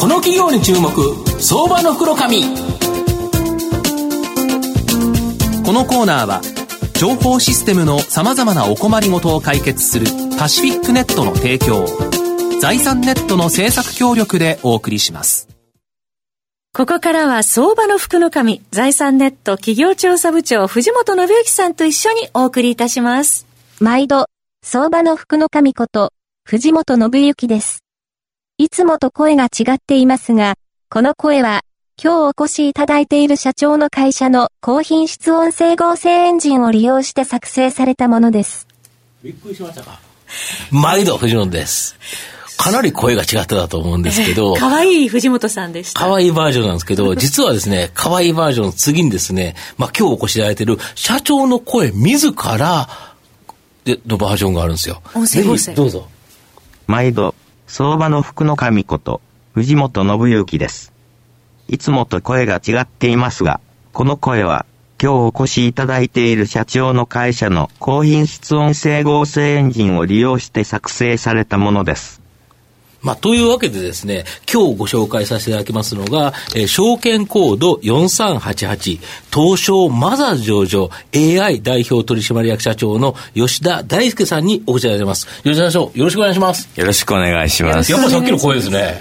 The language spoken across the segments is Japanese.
この企業に注目相場の袋紙。このコーナーは情報システムのさまざまなお困りごとを解決するパシフィックネットの提供財産ネットの政策協力でお送りします。ここからは相場の福の神財産ネット企業調査部長藤本信之さんと一緒にお送りいたします。毎度相場の福の神こと藤本信之ですいつもと声が違っていますが、この声は、今日お越しいただいている社長の会社の高品質音声合成エンジンを利用して作成されたものです。びっくりしましたか？毎度藤本です。かなり声が違ってたと思うんですけど。可愛い藤本さんでした。可愛いバージョンなんですけど、実はですね、可愛いバージョンの次にですね、まあ今日お越しいただいている社長の声自ら、で、のバージョンがあるんですよ。音声合成。どうぞ。毎度、相場の福の神こと、藤本信之です。いつもと声が違っていますが、この声は、今日お越しいただいている社長の会社の高品質音声合成エンジンを利用して作成されたものです。まあ、というわけでですね、今日ご紹介させていただきますのが、えー、証券コード4388、東証マザーズ上場 AI 代表取締役社長の吉田大輔さんにお越しいただいてます。吉田社長、よろしくお願いします。よろしくお願いします。やっぱさっきの声ですね。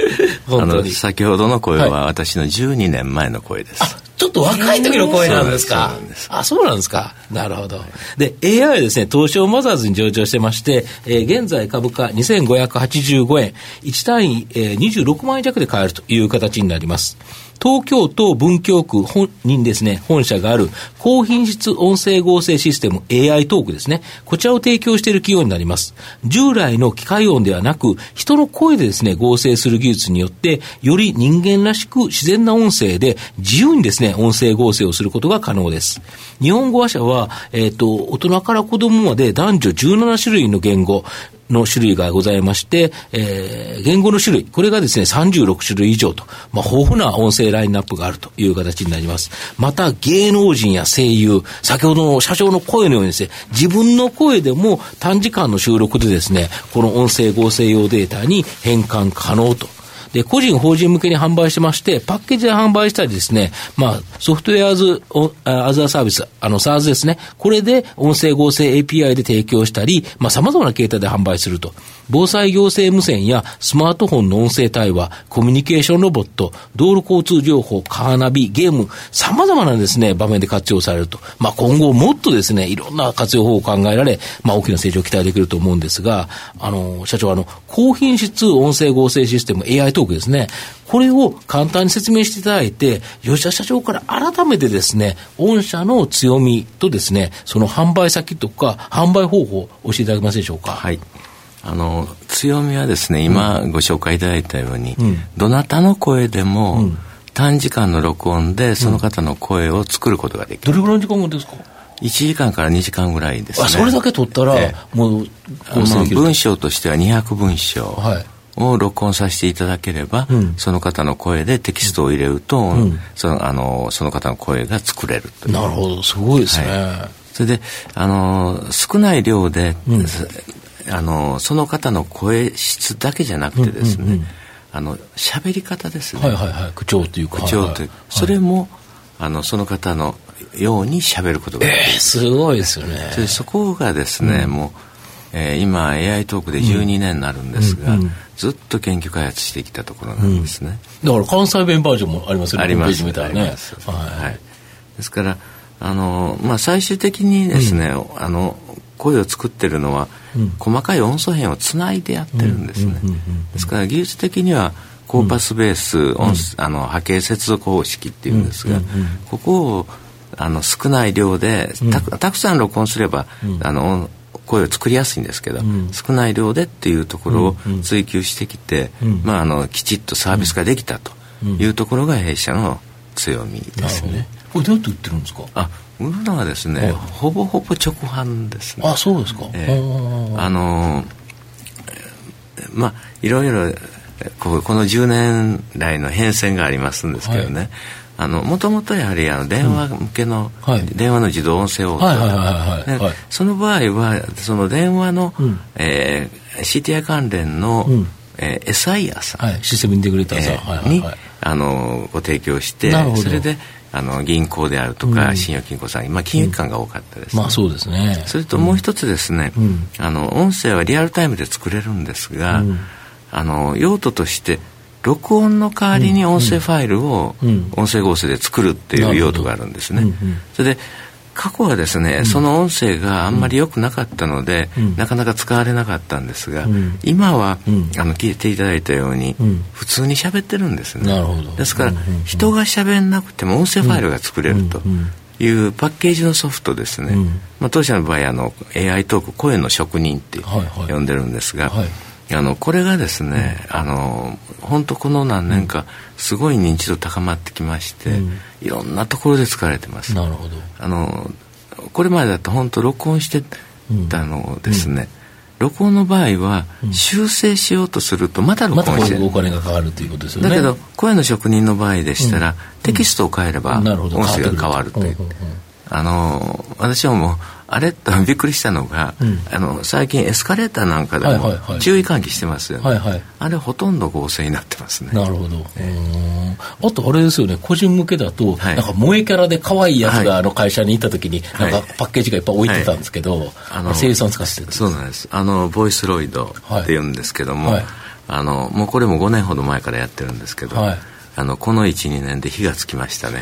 あの、先ほどの声は私の12年前の声です。はいちょっと若い時の声なんですか？あ、そうなんですか。なるほど。で、AI はですね、東証マザーズに上場してまして、えー、現在株価2585円、1単位、えー、26万円弱で買えるという形になります。東京都文京区にですね、本社がある高品質音声合成システム AI トークですね。こちらを提供している企業になります。従来の機械音ではなく、人の声でですね、合成する技術によって、より人間らしく自然な音声で自由にですね、音声合成をすることが可能です。日本語話者は、えっ、ー、と、大人から子供まで男女17種類の言語、の種類がございまして、えー、言語の種類、これがですね、36種類以上と、まあ、豊富な音声ラインナップがあるという形になります。また、芸能人や声優、先ほどの社長の声のようにですね、自分の声でも短時間の収録でですね、この音声合成用データに変換可能とで、個人、法人向けに販売してまして、パッケージで販売したりですね、まあ、ソフトウェアアズ、アザーサービス、あの、SARS ですね。これで音声合成 API で提供したり、まあ、様々な形態で販売すると。防災行政無線やスマートフォンの音声対話、コミュニケーションロボット、道路交通情報、カーナビ、ゲーム、様々なですね、場面で活用されると。まあ、今後もっとですね、いろんな活用法を考えられ、まあ、大きな成長を期待できると思うんですが、あの、社長、あの、高品質音声合成システム AI トークですね。これを簡単に説明していただいて、吉田社長から改めてですね、御社の強みとですね、その販売先とか販売方法を教えていただけますでしょうか？はい。あの強みはですね今ご紹介いただいたように、うん、どなたの声でも、短時間の録音でその方の声を作ることができる、どれぐらいの時間ですか？1時間から2時間ぐらいですね。あそれだけ取ったら、ええ、もう、まあ、文章としては200文章を録音させていただければ、はい、その方の声でテキストを入れると、うん、そのあのその方の声が作れるなるほど。すごいですね、はい、それであの少ない量で、うん、あのその方の声質だけじゃなくてですね、うんうんうん、あの喋り方ですね、はいはいはい、口調というか。口調という、はい、それも、あのその方のように喋ることができる、えー、すごいですよね。そそこがですね、うん、もう、えー、今 AI トークで12年になるんですが、うんうんうん、ずっと研究開発してきたところなんですね、だから関西弁バージョンもありますよね。あります。みたいね、はい、はい、ですからあの、まあ、最終的にですね、あの声を作ってるのは、細かい音素片をつないでやってるんですね。ですから技術的にはコーパスベース、うん、あの波形接続方式っていうんですが、ここをあの少ない量でたたくさん録音すれば、あの声を作りやすいんですけど、少ない量でっていうところを追求してきて、まあ、あのきちっとサービスができたというところが弊社の強みですね。これどうやって売ってるんですか？あ売るのはですね、ほぼほぼ直販ですね。あそうですか、えー、あのまあいろいろここの10年来の変遷がありますんですけどね、はい、もともとやはりあの電話向けの、うん。はい、電話の自動音声応答その場合はその電話の、うん、えー、CTI 関連の、うん。えー、エサイアさん、はい、システムインテグレーターさん、えー、に、あのご提供してそれであの銀行であるとか、信用金庫さん、まあ、金融機関が多かったです、ね、まあそうですね。それともう一つですね、あの音声はリアルタイムで作れるんですが、あの用途として録音の代わりに音声ファイルを音声合成で作るっていう用途があるんですね。それで過去はですね、うん、その音声があんまり良くなかったので、うん、なかなか使われなかったんですが、うん、今は、あの聞いていただいたように、普通に喋ってるんですね。ですから、人が喋んなくても音声ファイルが作れると。いうパッケージのソフトですね、まあ、当社の場合あの AI トーク声の職人って呼んでるんですが、はいはいあのこれがですね、うん、あの本当この何年かすごい認知度高まってきまして、うん、いろんなところで使われてます。なるほど。あのこれまでだと本当録音してたのをですね、うん、録音の場合は修正しようとするとまた録音して、ま、お金がかかるということですよね。だけど声の職人の場合でしたら、テキストを変えれば音声が変わるという、あの私はもうあれ？とびっくりしたのが、うん、あの最近エスカレーターなんかでも注意喚起してますよね、はいはい、あれほとんど合成になってますね。なるほど、えー、あとあれですよね。個人向けだと、はい、なんか萌えキャラで可愛いやつがあの会社に行った時に、はい、なんかパッケージがいっぱい置いてたんですけど、はい、あの声優さん使ってるそうなんです。あのボイスロイドっていうんですけども、あのもうこれも5年ほど前からやってるんですけど、あのこの12年で火がつきましたね、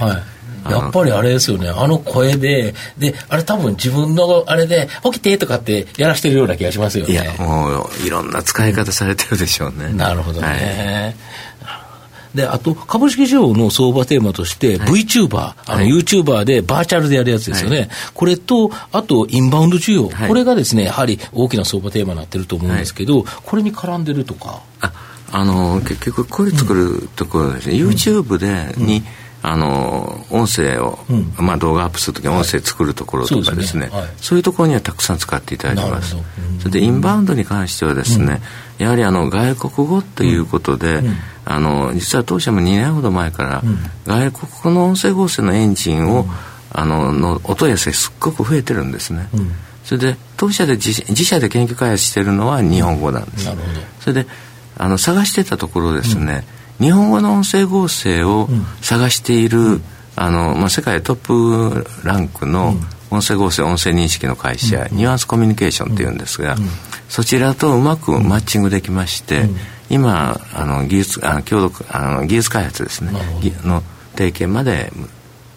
やっぱりあれですよね、あの声で、で、あれ多分自分のあれで、起きてとかってやらしてるような気がしますよね。いや、もういろんな使い方されてるでしょうね。なるほどね。はい、で、あと、株式市場の相場テーマとして、VTuber、はい、あの、YouTuber でバーチャルでやるやつですよね。はい、これと、あと、インバウンド需要、これがですね、やはり大きな相場テーマになってると思うんですけど、これに絡んでるとか。ああの結局これ作るところですね、うん、YouTube でに、うんあの音声を、うん、まあ、動画アップするときに音声作るところとかですね。はいそうすね。はい、そういうところにはたくさん使っていただいてます、それでインバウンドに関してはですね、うん、やはりあの外国語ということで、うん、あの実は当社も2年ほど前から、外国語の音声合成のエンジンを、あのの音やせすっごく増えてるんですね、それで当社で自自社で研究開発しているのは日本語なんです、それであの探してたところですね、日本語の音声合成を探している、うん、あのまあ、世界トップランクの音声合成音声認識の会社、うん、ニュアンスコミュニケーションっていうんですが、そちらとうまくマッチングできまして、今あの技術あの共同あの技術開発ですね。の提携まで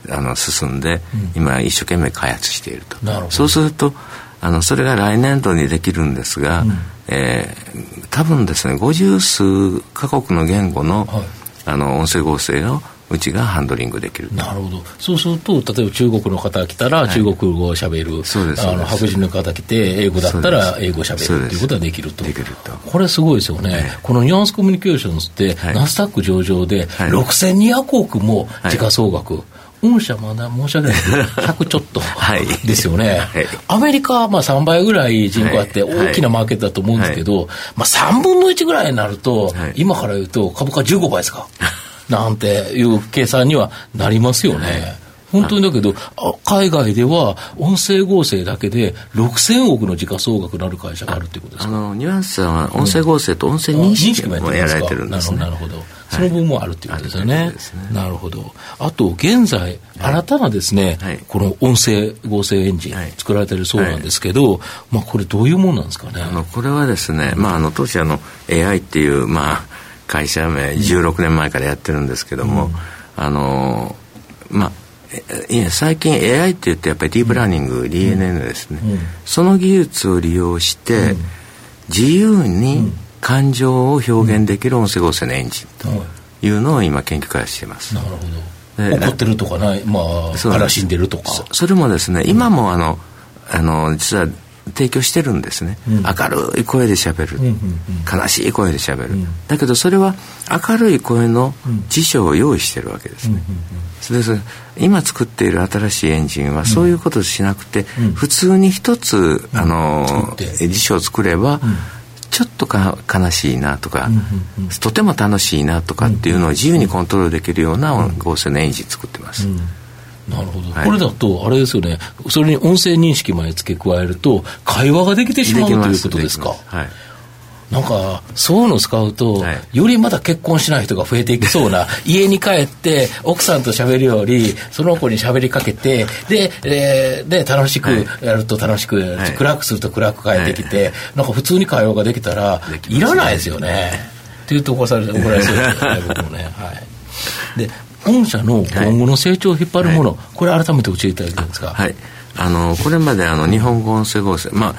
あの進んで、今一生懸命開発していると。そうするとあのそれが来年度にできるんですが、うん、えー、多分ですね50数カ国の言語のはい、あの音声合成をうちがハンドリングできるなるほど。そうすると例えば中国の方来たら中国語をしゃべる、はい、そうです。あの白人の方来て英語だったら英語をしゃべるということができると。できると。これすごいですよね、はい、このニュアンスコミュニケーションズって、はい、ナスダック上場で6200億も時価総額、御社まだ申し訳ない。100ちょっと。ですよね、はい、アメリカはまあ3倍ぐらい人口あって大きなマーケットだと思うんですけど、まあ、3分の1ぐらいになると、今から言うと株価15倍ですか？なんていう計算にはなりますよね。本当にだけど、海外では音声合成だけで6000億の時価総額のある会社があるということですか？あのニュアンスさんは音声合成と音声認識もやられてるんですね。なるほど。その分もあるということですよね。なるほど。あと、現在、新たなですね、この音声合成エンジン、作られてるそうなんですけど、まあ、これどういうものなんですかね？あのこれはですね、まあ、あの当社の AI っていう、まあ、会社名16年前からやってるんですけども、あのまあいや最近 AI って言ってやっぱりディープラーニング、DNN ですね、その技術を利用して、自由に感情を表現できる音声合成のエンジンというのを今研究開発しています。なるほど。怒ってるとかない、まあ、悲しんでるとか。それもですね今もあのあの実は提供してるんですね、うん、明るい声でしゃべる、うんうんうん、悲しい声でしゃべる、うん、だけどそれは明るい声の辞書を用意してるわけですね、うんうんうん、で今作っている新しいエンジンはそういうことしなくて、うん、普通に一つ、あの辞書を作れば、ちょっとか悲しいなとか、うんうんうん、とても楽しいなとかっていうのを自由にコントロールできるような合成のエンジン作ってます、なるほど、はい、これだと、あれですよね、それに音声認識まで付け加えると、会話ができてしまうということですか？はい、ななんか、そういうのを使うと、はい、よりまだ結婚しない人が増えていきそうな、家に帰って、奥さんと喋るより、その子に喋りかけて、で、えー、で、楽しくやると楽しく、はい、暗くすると暗く帰ってきて、はい、なんか普通に会話ができたら、いらないですよね。っていうと怒られそうですね、僕もね。はい。で、御社の今後の成長を引っ張るもの、これ改めて教えていただけますか？はい。あのこれまであの日本語音声合成、まあ、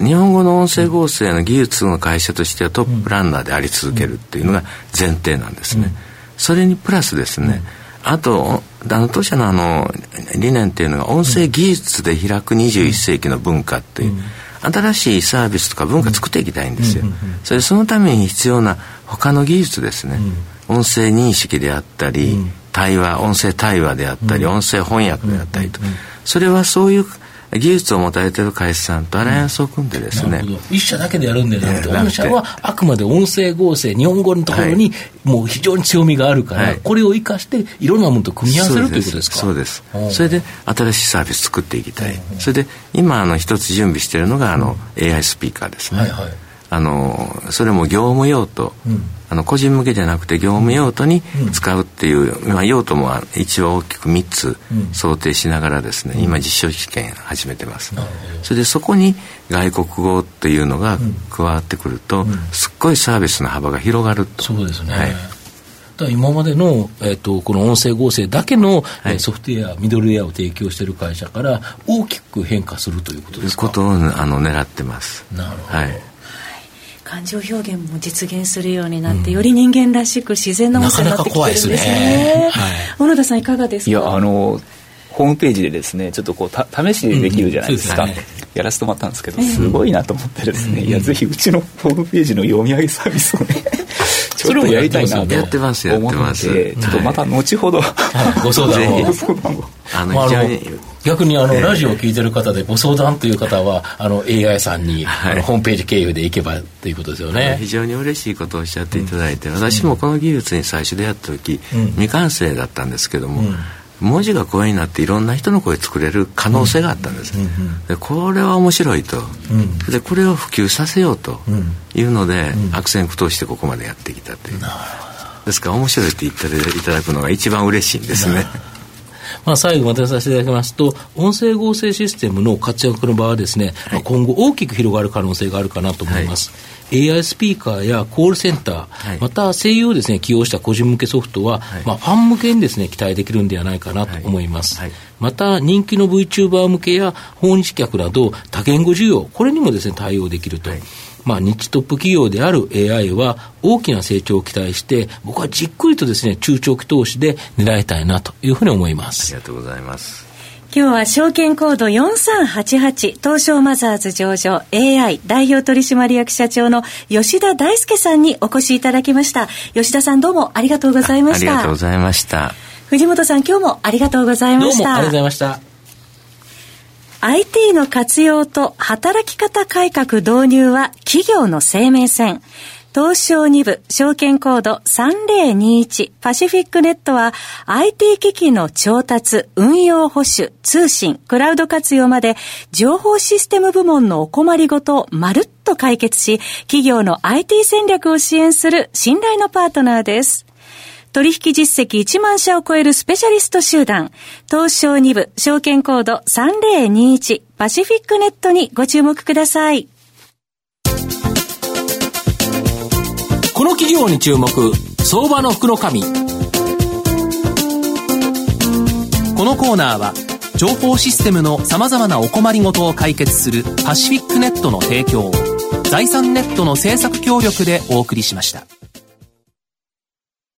うん、日本語の音声合成の技術の会社としてはトップランナーであり続けるっていうのが前提なんですね。それにプラスですね、あと、あの当社のあの理念っていうのが音声技術で開く21世紀の文化っていう、新しいサービスとか文化作っていきたいんですよ。それそのために必要な他の技術ですね。音声認識であったり、対話、音声対話であったり、音声翻訳であったりと。それはそういう技術を持たれてる会社さんとアライアンスを組んでですね、一社だけでやるんでなくて、御社はあくまで音声合成、日本語のところにもう非常に強みがあるから、はい、これを生かして、いろんなものと組み合わせるということですか？そうです、それで新しいサービス作っていきたい、それで今あの、一つ準備しているのがあの、AI スピーカーですね。はいはい。あのそれも業務用途、うん、あの個人向けじゃなくて業務用途に使うっていう、うん、まあ、用途も一応大きく3つ想定しながらですね、うん、今実証試験始めてます、それでそこに外国語っていうのが加わってくると、すっごいサービスの幅が広がると。そうですね、はい。だ今までの、えーと、この音声合成だけの、はい、ソフトウェア、ミドルウェアを提供している会社から大きく変化するということですか？ということをあの狙ってます。なるほど。はい感情表現も実現するようになって、うん、より人間らしく自然な音声になってきてるんですね。なかなかね。はい、小野田さんいかがですか？いやあのホームページでですねちょっとこうた試しできるじゃないですか、うんすね、やらせてもらったんですけど、すごいなと思ってですね、いやぜひうちのホームページの読み上げサービスをね ちょっとやりたいなと思ってますやってます。ちょっとまた後ほど、はい、ご相談を。ご相談を。あの、非常に逆にあの、ラジオを聞いてる方でご相談という方はあの AI さんに、はい、ホームページ経由で行けばということですよね。非常に嬉しいことをおっしゃっていただいて、うん、私もこの技術に最初出会った時、うん、未完成だったんですけども、うん。文字が声になっていろんな人の声作れる可能性があったんです、でこれは面白いと、でこれを普及させようというので、悪戦苦闘してここまでやってきたという。ですから面白いって言っていただくのが一番嬉しいんですねまあ、最後まとめさせていただきますと、音声合成システムの活躍の場はですね、はい、今後大きく広がる可能性があるかなと思います。はい、AI スピーカーやコールセンター、はい、また声優をですね、起用した個人向けソフトは、まあ、ファン向けにですね、期待できるんではないかなと思います。また、人気の VTuber 向けや訪日客など、多言語需要、これにもですね、対応できると。まあ、日トップ企業である AI は大きな成長を期待して、僕はじっくりとですね、中長期投資で狙いたいなというふうに思います。ありがとうございます。今日は証券コード4388東証マザーズ上場 AI 代表取締役社長の吉田大輔さんにお越しいただきました。吉田さんどうもありがとうございました。ありがとうございました。藤本さん今日もありがとうございました。どうもありがとうございました。IT の活用と働き方改革導入は企業の生命線。東証2部証券コード3021パシフィックネットは IT 機器の調達、運用保守、通信、クラウド活用まで情報システム部門のお困りごとをまるっと解決し企業の IT 戦略を支援する信頼のパートナーです。取引実績1万社を超えるスペシャリスト集団、東証2部、証券コード3021パシフィックネットにご注目ください。この企業に注目、相場の福の。このコーナーは、情報システムの様々なお困りごとを解決するパシフィックネットの提供を、財産ネットの政策協力でお送りしました。